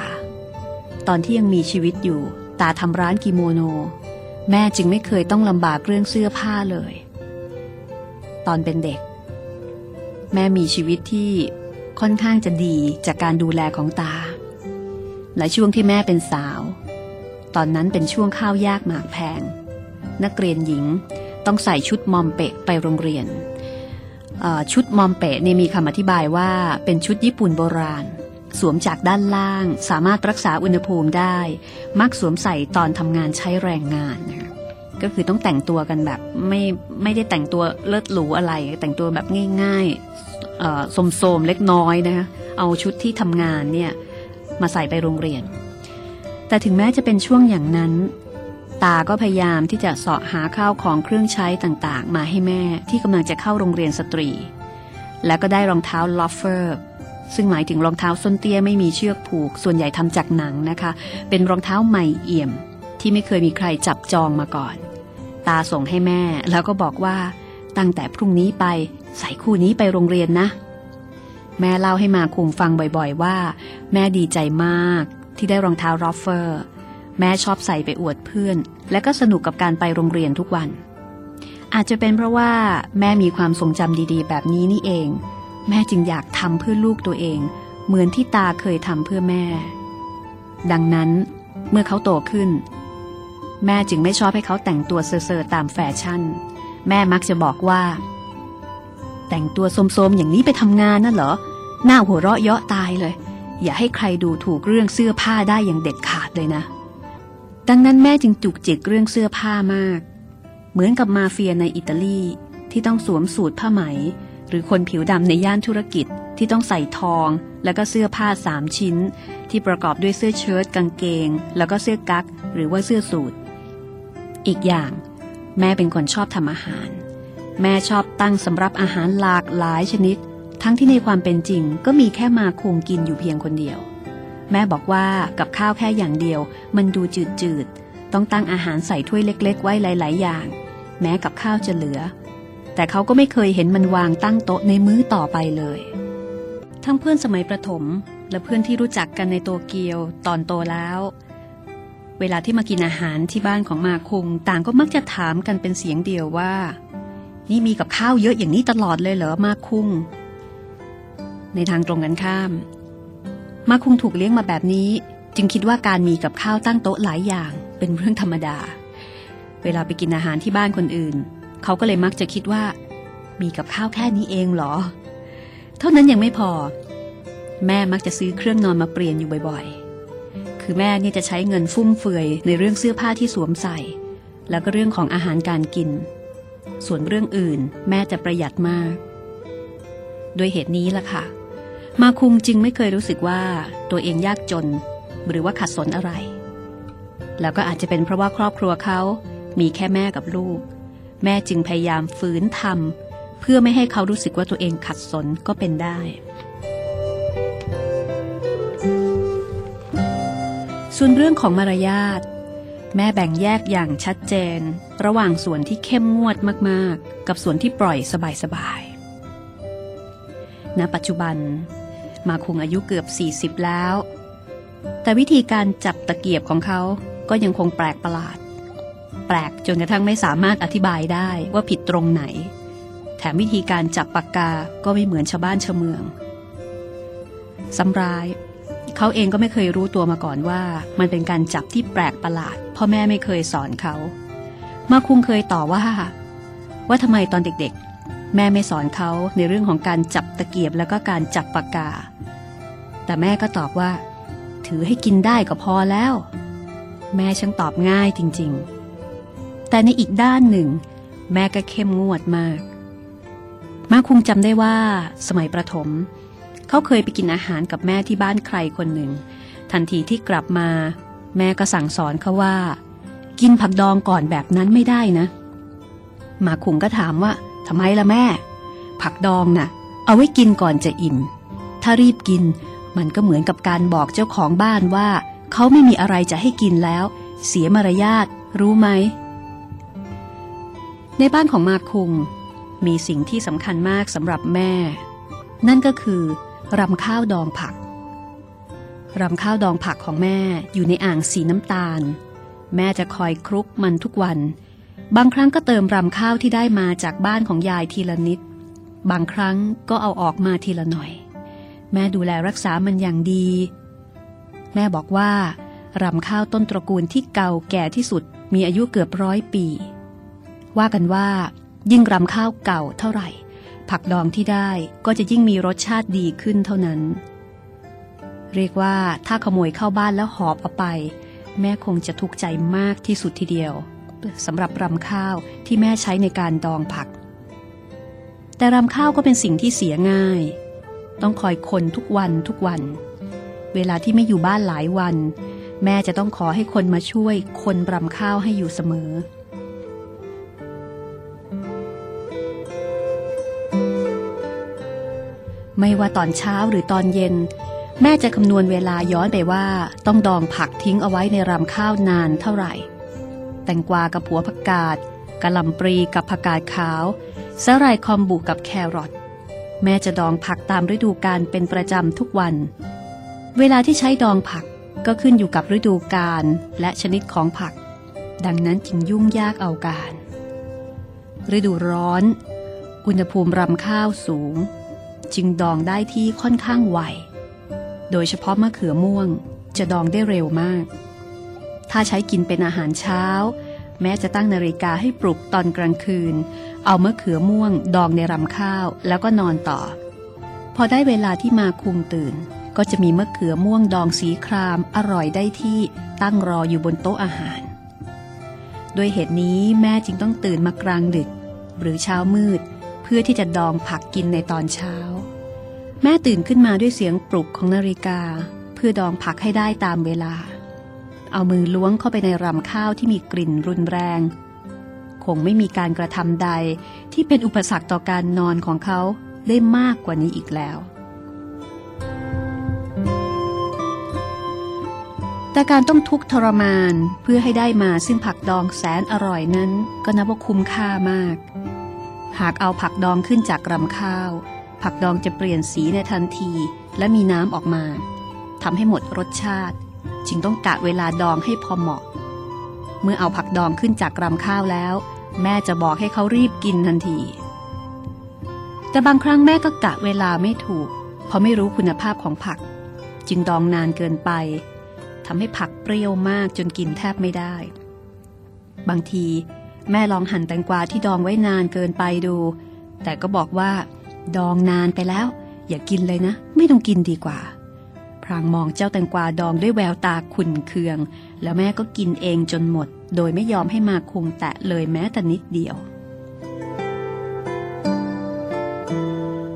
ตอนที่ยังมีชีวิตอยู่ ตาทำร้านกิโมโน แม่จึงไม่เคยต้องลำบากเรื่องเสื้อผ้าเลย ตอนเป็นเด็ก แม่มีชีวิตที่ค่อนข้างจะดีจากการดูแลของตา และช่วงที่แม่เป็นสาว ตอนนั้นเป็นช่วงข้าวยากหมากแพง นักเรียนหญิงต้องใส่ชุดมอมเปะไปโรงเรียน ชุดมอมเปะเนี่ยมีคำอธิบายว่าเป็นชุดญี่ปุ่นโบราณ สวมจากด้านล่างสามารถรักษาอุณหภูมิได้ มักสวมใส่ตอนทำงานใช้แรงงานนะก็คือต้องแต่งตัวกันแบบไม่ไม่ได้แต่งตัวเลิศหรูอะไร แต่งตัวแบบง่ายๆโทรมเล็กน้อยนะคะเอาชุดที่ทำงานเนี่ยมาใส่ไปโรงเรียน แต่ถึงแม้จะเป็นช่วงอย่างนั้น ตาก็พยายามที่จะเสาะหาข้าวของเครื่องใช้ต่างๆ มาให้แม่ที่กำลังจะเข้าโรงเรียนสตรี แล้วก็ได้รองเท้าลอฟเฟอร์ ซึ่งหมายถึงรองเท้าส้นเตี้ยไม่มีเชือกผูก ส่วนใหญ่ทำจากหนังนะคะ เป็นรองเท้าใหม่เอี่ยม ที่ไม่เคยมีใครจับจองมาก่อน ตาส่งให้แม่ แล้วก็บอกว่า ตั้งแต่พรุ่งนี้ไปใส่คู่นี้ไปโรงเรียนนะ แม่เล่าให้มาคุงฟังบ่อยๆว่า แม่ดีใจมากที่ได้รองเท้าลอฟเฟอร์ แม่ชอบใส่ไปอวดเพื่อน และก็สนุกกับการไปโรงเรียนทุกวัน อาจจะเป็นเพราะว่าแม่มีความทรงจำดีๆ แบบนี้นี่เอง แม่จึงอยากทำเพื่อลูกตัวเอง เหมือนที่ตาเคยทำเพื่อแม่ ดังนั้นเมื่อเขาโตขึ้น แม่จึงไม่ชอบให้เขาแต่งตัวเซอร์ๆตามแฟชั่น แม่มักจะบอกว่า แต่งตัวโทรมๆอย่างนี้ไปทำงานน่ะเหรอ น่าหัวเราะเยาะตายเลย อย่าให้ใครดูถูกเรื่องเสื้อผ้าได้อย่างเด็ดขาดเลยนะ ดังนั้นแม่จึงจุกจิกเรื่องเสื้อผ้ามาก เหมือนกับมาเฟียในอิตาลีที่ต้องสวมสูทผ้าไหม หรือคนผิวดำในย่านธุรกิจที่ต้องใส่ทอง แล้วก็เสื้อผ้าสามชิ้น ที่ประกอบด้วยเสื้อเชิ้ตกางเกง แล้วก็เสื้อกั๊กหรือว่าเสื้อสูทอีกอย่าง แม่เป็นคนชอบทำอาหาร แม่ชอบตั้งสำรับอาหารหลากหลายชนิด ทั้งที่ในความเป็นจริงก็มีแค่มาคงกินอยู่เพียงคนเดียว แม่บอกว่ากับข้าวแค่อย่างเดียว มันดูจืดๆต้องตั้งอาหารใส่ถ้วยเล็ก ๆ ไว้หลาย ๆ อย่าง แม้กับข้าวจะเหลือ แต่เขาก็ไม่เคยเห็นมันวางตั้งโต๊ะในมื้อต่อไปเลย ทั้งเพื่อนสมัยประถมและเพื่อนที่รู้จักกันในโตเกียวตอนโตแล้ว เวลาที่มากินอาหารที่บ้านของมาคุงต่างก็มักจะถามกันเป็นเสียงเดียวว่า นี่มีกับข้าวเยอะอย่างนี้ตลอดเลยเหรอมาคุง ในทางตรงกันข้าม มาคุงถูกเลี้ยงมาแบบนี้ จึงคิดว่าการมีกับข้าวตั้งโต๊ะหลายอย่างเป็นเรื่องธรรมดา เวลาไปกินอาหารที่บ้านคนอื่น เขาก็เลยมักจะคิดว่า มีกับข้าวแค่นี้เองเหรอ เท่านั้นยังไม่พอ แม่มักจะซื้อเครื่องนอนมาเปลี่ยนอยู่บ่อยๆ คือแม่นี่จะใช้เงินฟุ่มเฟือยในเรื่องเสื้อผ้าที่สวมใส่ แล้วก็เรื่องของอาหารการกิน ส่วนเรื่องอื่น แม่จะประหยัดมาก ด้วยเหตุนี้ล่ะค่ะ มาคุงจึงไม่เคยรู้สึกว่าตัวเองยากจน หรือว่าขัดสนอะไร แล้วก็อาจจะเป็นเพราะว่าครอบครัวเขามีแค่แม่กับลูก แม่จึงพยายามฝืนทำเพื่อไม่ให้เขารู้สึกว่าตัวเองขัดสนก็เป็นได้ ส่วนเรื่องของมารยาทแม่แบ่งแยกอย่างชัดเจน ระหว่างส่วนที่เข้มงวดมากๆ กับส่วนที่ปล่อยสบายๆ ณ ปัจจุบัน มาคงอายุเกือบ 40 แล้ว แต่วิธีการจับตะเกียบของเขาก็ยังคงแปลกประหลาด ปลกจนกระทั่งไม่สามารถอธิบายได้ว่าผิดตรงไหน แถมวิธีการจับปากกาก็ไม่เหมือนชาวบ้านชาวเมืองสำราย เขาเองก็ไม่เคยรู้ตัวมาก่อนว่า มันเป็นการจับที่แปลกประหลาด พ่อแม่ไม่เคยสอนเขา มาคุงเคยต่อว่า ว่าทำไมตอนเด็กๆ แม่ไม่สอนเขาในเรื่องของการจับตะเกียบแล้วก็การจับปากกา แต่แม่ก็ตอบว่า ถือให้กินได้ก็พอแล้ว แม่ช่างตอบง่ายจริง ๆ แต่ในอีกด้านหนึ่ง แม่ก็เข้มงวดมาก มาคงจำได้ว่า สมัยประถม เขาเคยไปกินอาหารกับแม่ที่บ้านใครคนหนึ่ง ทันทีที่กลับมา แม่ก็สั่งสอนเขาว่า กินผักดองก่อนแบบนั้นไม่ได้นะ มาคุงก็ถามว่าทำไมล่ะแม่ ผักดองนะ่ะ เอาไว้กินก่อนจะอิ่ม ถ้ารีบกิน มันก็เหมือนกับการบอกเจ้าของบ้านว่า เขาไม่มีอะไรจะให้กินแล้ว เสียมารยาทรู้ไหม ในบ้านของมาคุง มีสิ่งที่สำคัญมากสำหรับแม่ นั่นก็คือรำข้าวดองผักรำข้าวดองผักของแม่อยู่ในอ่างสีน้ำตาล แม่จะคอยคลุกมันทุกวัน บางครั้งก็เติมรำข้าวที่ได้มาจากบ้านของยายทีละนิด บางครั้งก็เอาออกมาทีละหน่อย แม่ดูแลรักษามันอย่างดี แม่บอกว่ารำข้าวต้นตระกูลที่เก่าแก่ที่สุดมีอายุเกือบร้อยปี ว่ากันว่า ยิ่งรำข้าวเก่าเท่าไหร่ ผักดองที่ได้ก็จะยิ่งมีรสชาติดีขึ้นเท่านั้น เรียกว่าถ้าขโมยเข้าบ้านแล้วหอบเอาไป แม่คงจะทุกข์ใจมากที่สุดทีเดียวสำหรับรำข้าวที่แม่ใช้ในการดองผัก แต่รำข้าวก็เป็นสิ่งที่เสียง่าย ต้องคอยคนทุกวันทุกวัน เวลาที่ไม่อยู่บ้านหลายวัน แม่จะต้องขอให้คนมาช่วยคนรำข้าวให้อยู่เสมอ ไม่ว่าตอนเช้าหรือตอนเย็น แม่จะคำนวณเวลาย้อนไปว่า ต้องดองผักทิ้งเอาไว้ในรำข้าวนานเท่าไหร่ แตงกวากับหัวผักกาดกะหล่ำปรีกับผักกาดขาวสาหร่ายคอมบุกับแครอทแม่จะดองผักตามฤดูกาลเป็นประจำทุกวัน เวลาที่ใช้ดองผักก็ขึ้นอยู่กับฤดูกาลและชนิดของผัก ดังนั้นจึงยุ่งยากเอาการ ฤดูร้อน อุณหภูมิรำข้าวสูง จึงดองได้ที่ค่อนข้างไว โดยเฉพาะมะเขือม่วงจะดองได้เร็วมาก ถ้าใช้กินเป็นอาหารเช้า แม้จะตั้งนาฬิกาให้ปลุกตอนกลางคืน เอามะเขือม่วง ดองในรำข้าว แล้วก็นอนต่อ พอได้เวลาที่มาคุมตื่น ก็จะมีมะเขือม่วงดองสีครามอร่อยได้ที่ตั้งรออยู่บนโต๊ะอาหาร ด้วยเหตุนี้แม่จึงต้องตื่นมากลางดึก หรือเช้ามืด เพื่อที่จะดองผักกินในตอนเช้า แม่ตื่นขึ้นมาด้วยเสียงปลุกของนาฬิกา เพื่อดองผักให้ได้ตามเวลา เอามือล้วงเข้าไปในรำข้าวที่มีกลิ่นรุนแรง คงไม่มีการกระทำใดที่เป็นอุปสรรคต่อการนอนของเขาได้มากกว่านี้อีกแล้ว แต่การต้องทุกข์ทรมานเพื่อให้ได้มาซึ่งผักดองแสนอร่อยนั้น ก็นับว่าคุ้มค่ามาก หากเอาผักดองขึ้นจากรำข้าว ผักดองจะเปลี่ยนสีในทันทีและมีน้ำออกมาทำให้หมดรสชาติ จึงต้องกะเวลาดองให้พอเหมาะ เมื่อเอาผักดองขึ้นจากรำข้าวแล้ว แม่จะบอกให้เขารีบกินทันที แต่บางครั้งแม่ก็กะเวลาไม่ถูก เพราะไม่รู้คุณภาพของผัก จึงดองนานเกินไปทำให้ผักเปรี้ยวมากจนกินแทบไม่ได้ บางที แม่ลองหั่นแตงกวาที่ดองไว้นานเกินไปดู แต่ก็บอกว่า ดองนานไปแล้ว อย่ากินเลยนะ ไม่ต้องกินดีกว่า พรางมองเจ้าแตงกวาดองด้วยแววตาขุนเคือง แล้วแม่ก็กินเองจนหมด โดยไม่ยอมให้มาคุงแตะเลยแม้แต่นิดเดียว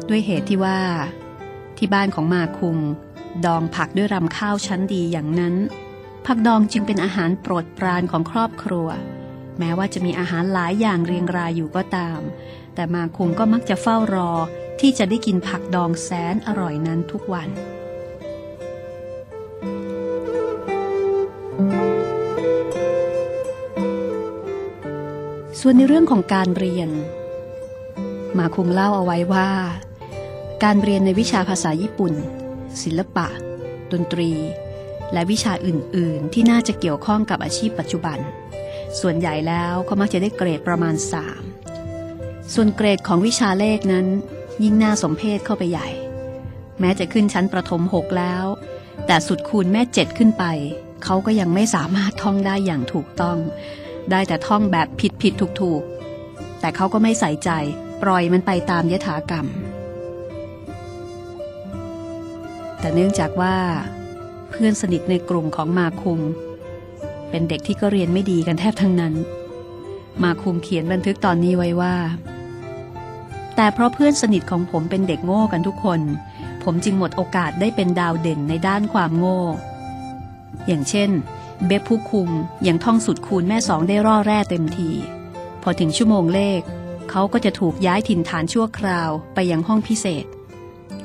ด้วยเหตุที่ว่า ที่บ้านของมาคุง ดองผักด้วยรำข้าวชั้นดีอย่างนั้น ผักดองจึงเป็นอาหารโปรดปรานของครอบครัว แม้ว่าจะมีอาหารหลายอย่างเรียงรายอยู่ก็ตาม แต่มาคงก็มักจะเฝ้ารอที่จะได้กินผักดองแสนอร่อยนั้นทุกวัน ส่วนในเรื่องของการเรียน มาคงเล่าเอาไว้ว่า การเรียนในวิชาภาษาญี่ปุ่น ศิลปะ ดนตรี และวิชาอื่น ๆ ที่น่าจะเกี่ยวข้องกับอาชีพปัจจุบัน ส่วนใหญ่แล้วเขามักจะได้เกรดประมาณ 3 ส่วนเกรดของวิชาเลขนั้น ยิ่งน่าสมเพชเข้าไปใหญ่ แม้จะขึ้นชั้นประถมหกแล้ว แต่สุดคูณแม่เจ็ดขึ้นไป เขาก็ยังไม่สามารถท่องได้อย่างถูกต้อง ได้แต่ท่องแบบผิดผิดถูกถูกแต่เขาก็ไม่ใส่ใจ ปล่อยมันไปตามยถากรรม แต่เนื่องจากว่า เพื่อนสนิทในกลุ่มของมาคุม เป็นเด็กที่ก็เรียนไม่ดีกันแทบทั้งนั้น มาคุมเขียนบันทึกตอนนี้ไว้ว่า แต่เพราะเพื่อนสนิทของผมเป็นเด็กโง่กันทุกคน ผมจึงหมดโอกาสได้เป็นดาวเด่นในด้านความโง่ อย่างเช่น เบบผู้คุมยังท่องสุดคูณแม่สองได้ร่อแร่เต็มที พอถึงชั่วโมงเลข เขาก็จะถูกย้ายถิ่นฐานชั่วคราวไปยังห้องพิเศษ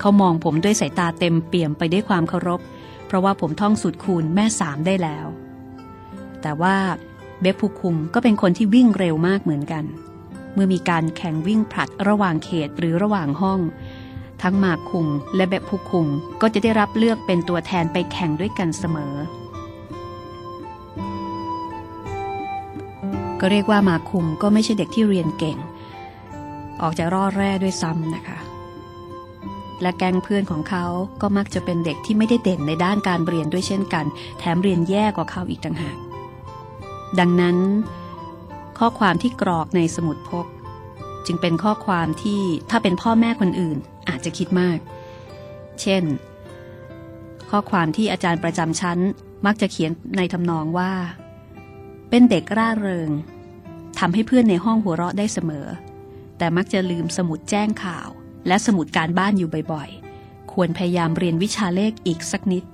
เขามองผมด้วยสายตาเต็มเปี่ยมไปด้วยความเคารพ เพราะว่าผมท่องสุดคูณแม่สามได้แล้ว แต่ว่าเบบผู้คุมก็เป็นคนที่วิ่งเร็วมากเหมือนกัน มื่อมีการแข่งวิ่งผลัดระหว่างเขตหรือระหว่างห้อง ทั้งมาคุงและแบบผู้คุงก็จะได้รับเลือกเป็นตัวแทนไปแข่งด้วยกันเสมอ ก็เรียกว่ามาคุงก็ไม่ใช่เด็กที่เรียนเก่ง ออกจะร่อแร่ด้วยซ้ำนะคะ และแก๊งเพื่อนของเขาก็มักจะเป็นเด็กที่ไม่ได้เด่นในด้านการเรียนด้วยเช่นกัน แถมเรียนแย่กว่าเขาอีกต่างหาก ดังนั้น ข้อความที่กรอกในสมุดพก จึงเป็นข้อความที่ถ้าเป็นพ่อแม่คนอื่นอาจจะคิดมาก เช่น ข้อความที่อาจารย์ประจำชั้นมักจะเขียนในทำนองว่า เป็นเด็กร่าเริงทำให้เพื่อนในห้องหัวเราะได้เสมอ แต่มักจะลืมสมุดแจ้งข่าว และสมุดการบ้านอยู่บ่อยๆ ควรพยายามเรียนวิชาเลขอีกสักนิด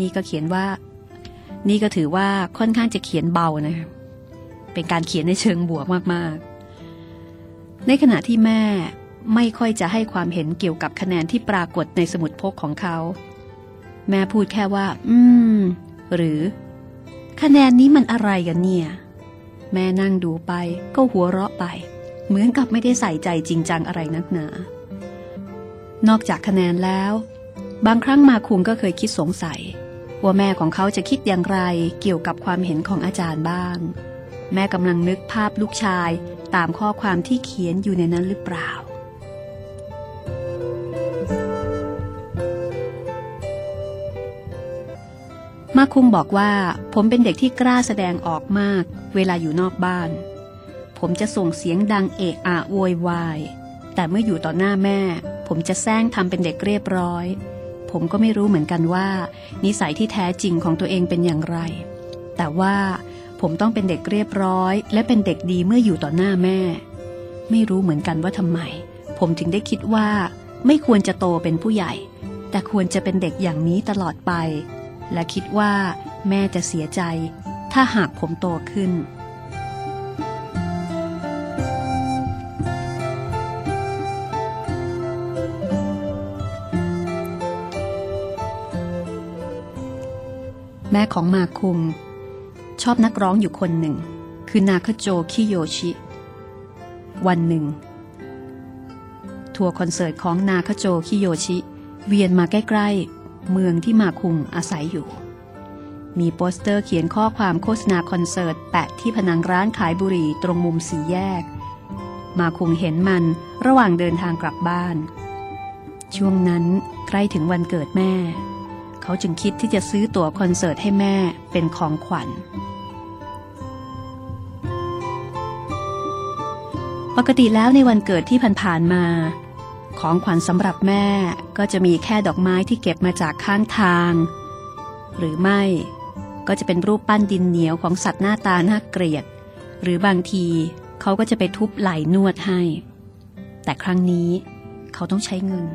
นี่ก็เขียนว่า นี่ก็ถือว่าค่อนข้างจะเขียนเบานะ เป็นการเขียนในเชิงบวกมากๆ ในขณะที่แม่ไม่ค่อยจะให้ความเห็นเกี่ยวกับคะแนนที่ปรากฏในสมุดพกของเขา แม่พูดแค่ว่า อืม หรือ คะแนนนี้มันอะไรกันเนี่ย แม่นั่งดูไปก็หัวเราะไป เหมือนกับไม่ได้ใส่ใจจริงจังอะไรนักหนา นอกจากคะแนนแล้ว บางครั้งมาคุงก็เคยคิดสงสัยว่าแม่ของเขาจะคิดอย่างไรเกี่ยวกับความเห็นของอาจารย์บ้าง แม่กำลังนึกภาพลูกชายตามข้อความที่เขียนอยู่ในนั้นหรือเปล่า มาคุงบอกว่า ผมเป็นเด็กที่กล้าแสดงออกมาก เวลาอยู่นอกบ้าน ผมจะส่งเสียงดังเอะอะโวยวาย แต่เมื่ออยู่ต่อหน้าแม่ ผมจะแซงทำเป็นเด็กเรียบร้อย ผมก็ไม่รู้เหมือนกันว่า นิสัยที่แท้จริงของตัวเองเป็นอย่างไร แต่ว่า ผมต้องเป็นเด็กเรียบร้อย และเป็นเด็กดีเมื่ออยู่ต่อหน้าแม่ ไม่รู้เหมือนกันว่าทำไม ผมถึงได้คิดว่า ไม่ควรจะโตเป็นผู้ใหญ่ แต่ควรจะเป็นเด็กอย่างนี้ตลอดไป และคิดว่า แม่จะเสียใจ ถ้าหากผมโตขึ้นแม่ของมาคุง ชอบนักร้องอยู่คนหนึ่ง คือนาคโจคิโยชิ วันหนึ่ง ทัวร์คอนเสิร์ตของนาคโจคิโยชิ เวียนมาใกล้ ๆ เมืองที่มาคุงอาศัยอยู่ มีโปสเตอร์เขียนข้อความโฆษณาคอนเสิร์ต แปะที่ผนังร้านขายบุหรี่ตรงมุมสีแยก มาคุงเห็นมันระหว่างเดินทางกลับบ้าน ช่วงนั้นใกล้ถึงวันเกิดแม่เขาจึงคิดที่จะซื้อตั๋วคอนเสิร์ตให้แม่เป็นของขวัญ ปกติแล้วในวันเกิดที่ผ่านๆมา ของขวัญสำหรับแม่ก็จะมีแค่ดอกไม้ที่เก็บมาจากข้างทาง หรือไม่ก็จะเป็นรูปปั้นดินเหนียวของสัตว์หน้าตาน่าเกลียด หรือบางทีเขาก็จะไปทุบไหล่นวดให้ แต่ครั้งนี้เขาต้องใช้เงิน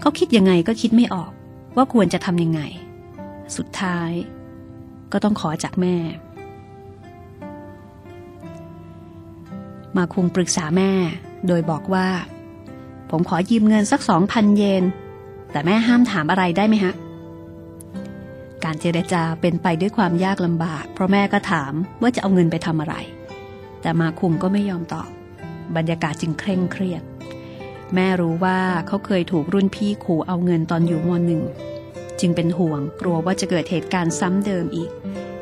เขาคิดยังไงก็คิดไม่ออกว่าควรจะทำยังไง สุดท้าย ก็ต้องขอจากแม่ มาคุงปรึกษาแม่ โดยบอกว่า ผมขอยืมเงินสักสองพันเยน แต่แม่ห้ามถามอะไรได้ไหมฮะ การเจรจาเป็นไปด้วยความยากลำบาก เพราะแม่ก็ถามว่าจะเอาเงินไปทำอะไร แต่มาคุงก็ไม่ยอมตอบบรรยากาศจึงเคร่งเครียด แม่รู้ว่าเขาเคยถูกรุ่นพี่ขู่เอาเงินตอนอยู่มหนึ่งจึงเป็นห่วงกลัวว่าจะเกิดเหตุการณ์ซ้ำเดิมอีก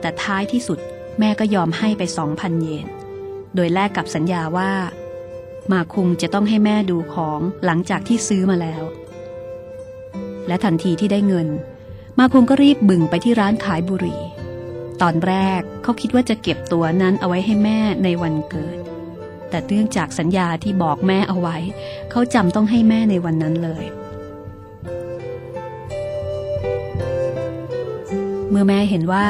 แต่ท้ายที่สุดแม่ก็ยอมให้ไปสองพันเยน โดยแลกกับสัญญาว่า มาคุงจะต้องให้แม่ดูของหลังจากที่ซื้อมาแล้ว และทันทีที่ได้เงิน มาคุงก็รีบบึ่งไปที่ร้านขายบุหรี่ ตอนแรกเขาคิดว่าจะเก็บตัวนั้นเอาไว้ให้แม่ในวันเกิด แต่เนื่องจากสัญญาที่บอกแม่เอาไว้ เขาจำต้องให้แม่ในวันนั้นเลยเมื่อแม่เห็นว่า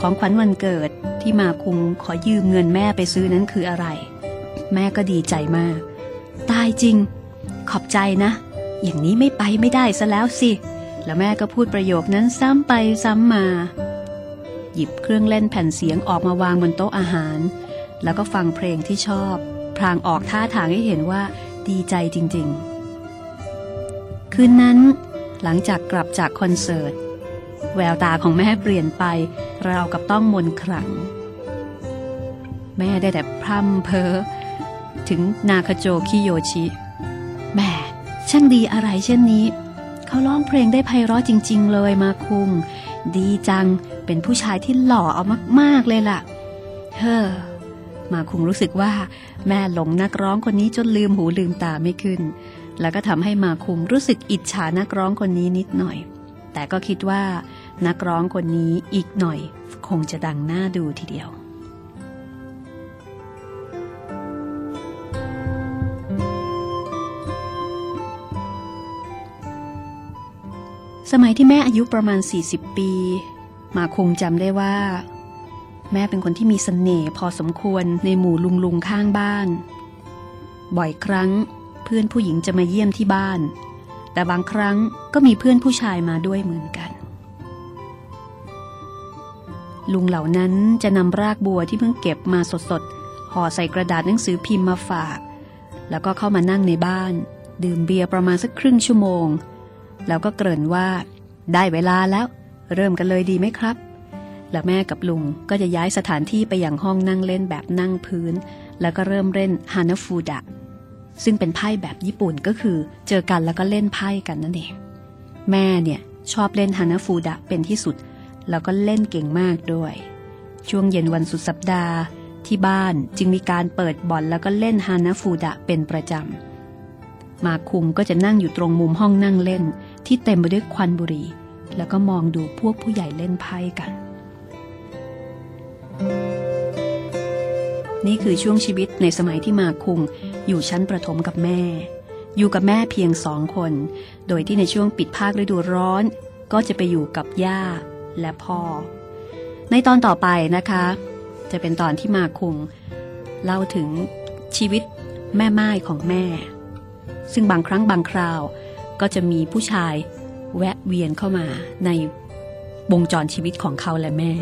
ของขวัญวันเกิดที่มาคุงขอยืมเงินแม่ไปซื้อนั้นคืออะไร แม่ก็ดีใจมาก ตายจริง ขอบใจนะ อย่างนี้ไม่ไปไม่ได้ซะแล้วสิ แล้วแม่ก็พูดประโยคนั้นซ้ำไปซ้ำมา หยิบเครื่องเล่นแผ่นเสียงออกมาวางบนโต๊ะอาหาร แล้วก็ฟังเพลงที่ชอบพรางออกท่าทางให้เห็นว่าดีใจจริง ๆ คืนนั้นหลังจากกลับจากคอนเสิร์ต แววตาของแม่เปลี่ยนไปราวกับต้องมนขลัง แม่ได้แต่พร่ำเพ้อถึงนาคาโจคิโยชิแม่ช่างดีอะไรเช่นนี้ เขาร้องเพลงได้ไพเราะจริง ๆ เลยมาคุงดีจังเป็นผู้ชายที่หล่อเอามาก ๆ เลยล่ะ เฮ้อ มาคุงรู้สึกว่า แม่หลงนักร้องคนนี้จนลืมหูลืมตาไม่ขึ้น แล้วก็ทำให้มาคุงรู้สึกอิจฉานักร้องคนนี้นิดหน่อย แต่ก็คิดว่า นักร้องคนนี้อีกหน่อยคงจะดังน่าดูทีเดียวสมัยที่แม่อายุประมาณ 40 ปี มาคงจำได้ว่า แม่เป็นคนที่มีสเสน่ห์พอสมควรในหมู่ลุงลุงข้างบ้าน บ่อยครั้งเพื่อนผู้หญิงจะมาเยี่ยมที่บ้าน แต่บางครั้งก็มีเพื่อนผู้ชายมาด้วยเหมือนกัน ลุงเหล่านั้นจะนำรากบัวที่เพิ่งเก็บมาสดๆห่อใส่กระดาษหนังสือพิมพ์มาฝาก แล้วก็เข้ามานั่งในบ้าน ดื่มเบียร์ประมาณสักครึ่งชั่วโมง แล้วก็เกริ่นว่า ได้เวลาแล้ว เริ่มกันเลยดีไหมครับ แล้วแม่กับลุงก็จะย้ายสถานที่ไปอยังห้องนั่งเล่นแบบนั่งพื้น แล้วก็เริ่มเล่นฮานาฟูดะซึ่งเป็นไพ่แบบญี่ปุ่นก็คือเจอกันแล้วก็เล่นไพ่กันนั่นเองแม่เนี่ยชอบเล่นฮานาฟูดะเป็นที่สุด แล้วก็เล่นเก่งมากด้วย ช่วงเย็นวันสุดสัปดาห์ที่บ้านจึงมีการเปิดบอลแล้วก็เล่นฮานาฟูดะเป็นประจำ มาคุงก็จะนั่งอยู่ตรงมุมห้องนั่งเล่น ที่เต็มไปด้วยควันบุหรี่ แล้วก็มองดูพวกผู้ใหญ่เล่นไพ่กัน นี่คือช่วงชีวิตในสมัยที่มาคุงอยู่ชั้นประถมกับแม่ อยู่กับแม่เพียงสองคน โดยที่ในช่วงปิดภาคฤดูร้อน ก็จะไปอยู่กับย่า และพ่อ ในตอนต่อไปนะคะ จะเป็นตอนที่มาคุงเล่าถึงชีวิตแม่ไม้ของแม่ ซึ่งบางครั้งบางคราวก็จะมีผู้ชายแวะเวียนเข้ามาในวงจรชีวิตของเขาและแม่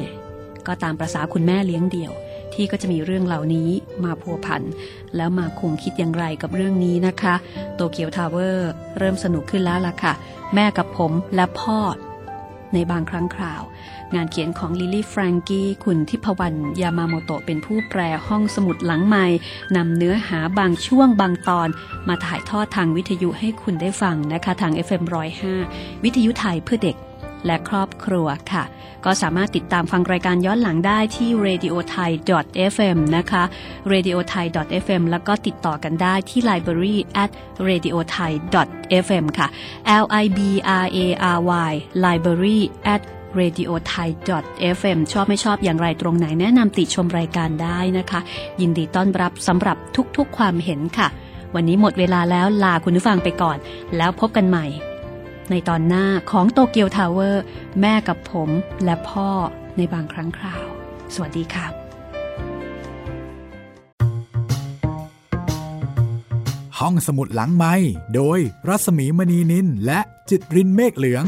ก็ตามประษาคุณแม่เลี้ยงเดี่ยว ที่ก็จะมีเรื่องเหล่านี้มาพัวพัน แล้วมาคงคิดอย่างไรกับเรื่องนี้นะคะ โตเกียวทาวเวอร์เริ่มสนุกขึ้นแล้วล่ะค่ะ แม่กับผมและพ่อ ในบางครั้งคราว งานเขียนของลิลี่แฟรงกี้คุณทิพวรรณยามาโมโตะเป็นผู้แปลห้องสมุดหลังใหม่นำเนื้อหาบางช่วงบางตอน มาถ่ายทอดทางวิทยุให้คุณได้ฟังนะคะ ทาง FM 105 วิทยุไทยเพื่อเด็ก และครอบครัวค่ะ ก็สามารถติดตามฟังรายการย้อนหลังได้ที่ radio thai fm นะคะ radio thai fm แล้วก็ติดต่อกันได้ที่ library at radio thai fm ค่ะ l i b r a r y library at radio thai fm ชอบไม่ชอบอย่างไรตรงไหนแนะนำติชมรายการได้นะคะ ยินดีต้อนรับสำหรับทุกๆความเห็นค่ะ วันนี้หมดเวลาแล้วลาคุณผู้ฟังไปก่อน แล้วพบกันใหม่ ในตอนหน้าของโตเกียวทาวเวอร์ แม่กับผมและพ่อในบางครั้งคราว สวัสดีค่ะ ห้องสมุดหลังไม้โดยรัสมีมณีนินและจิตรินเมฆเหลือง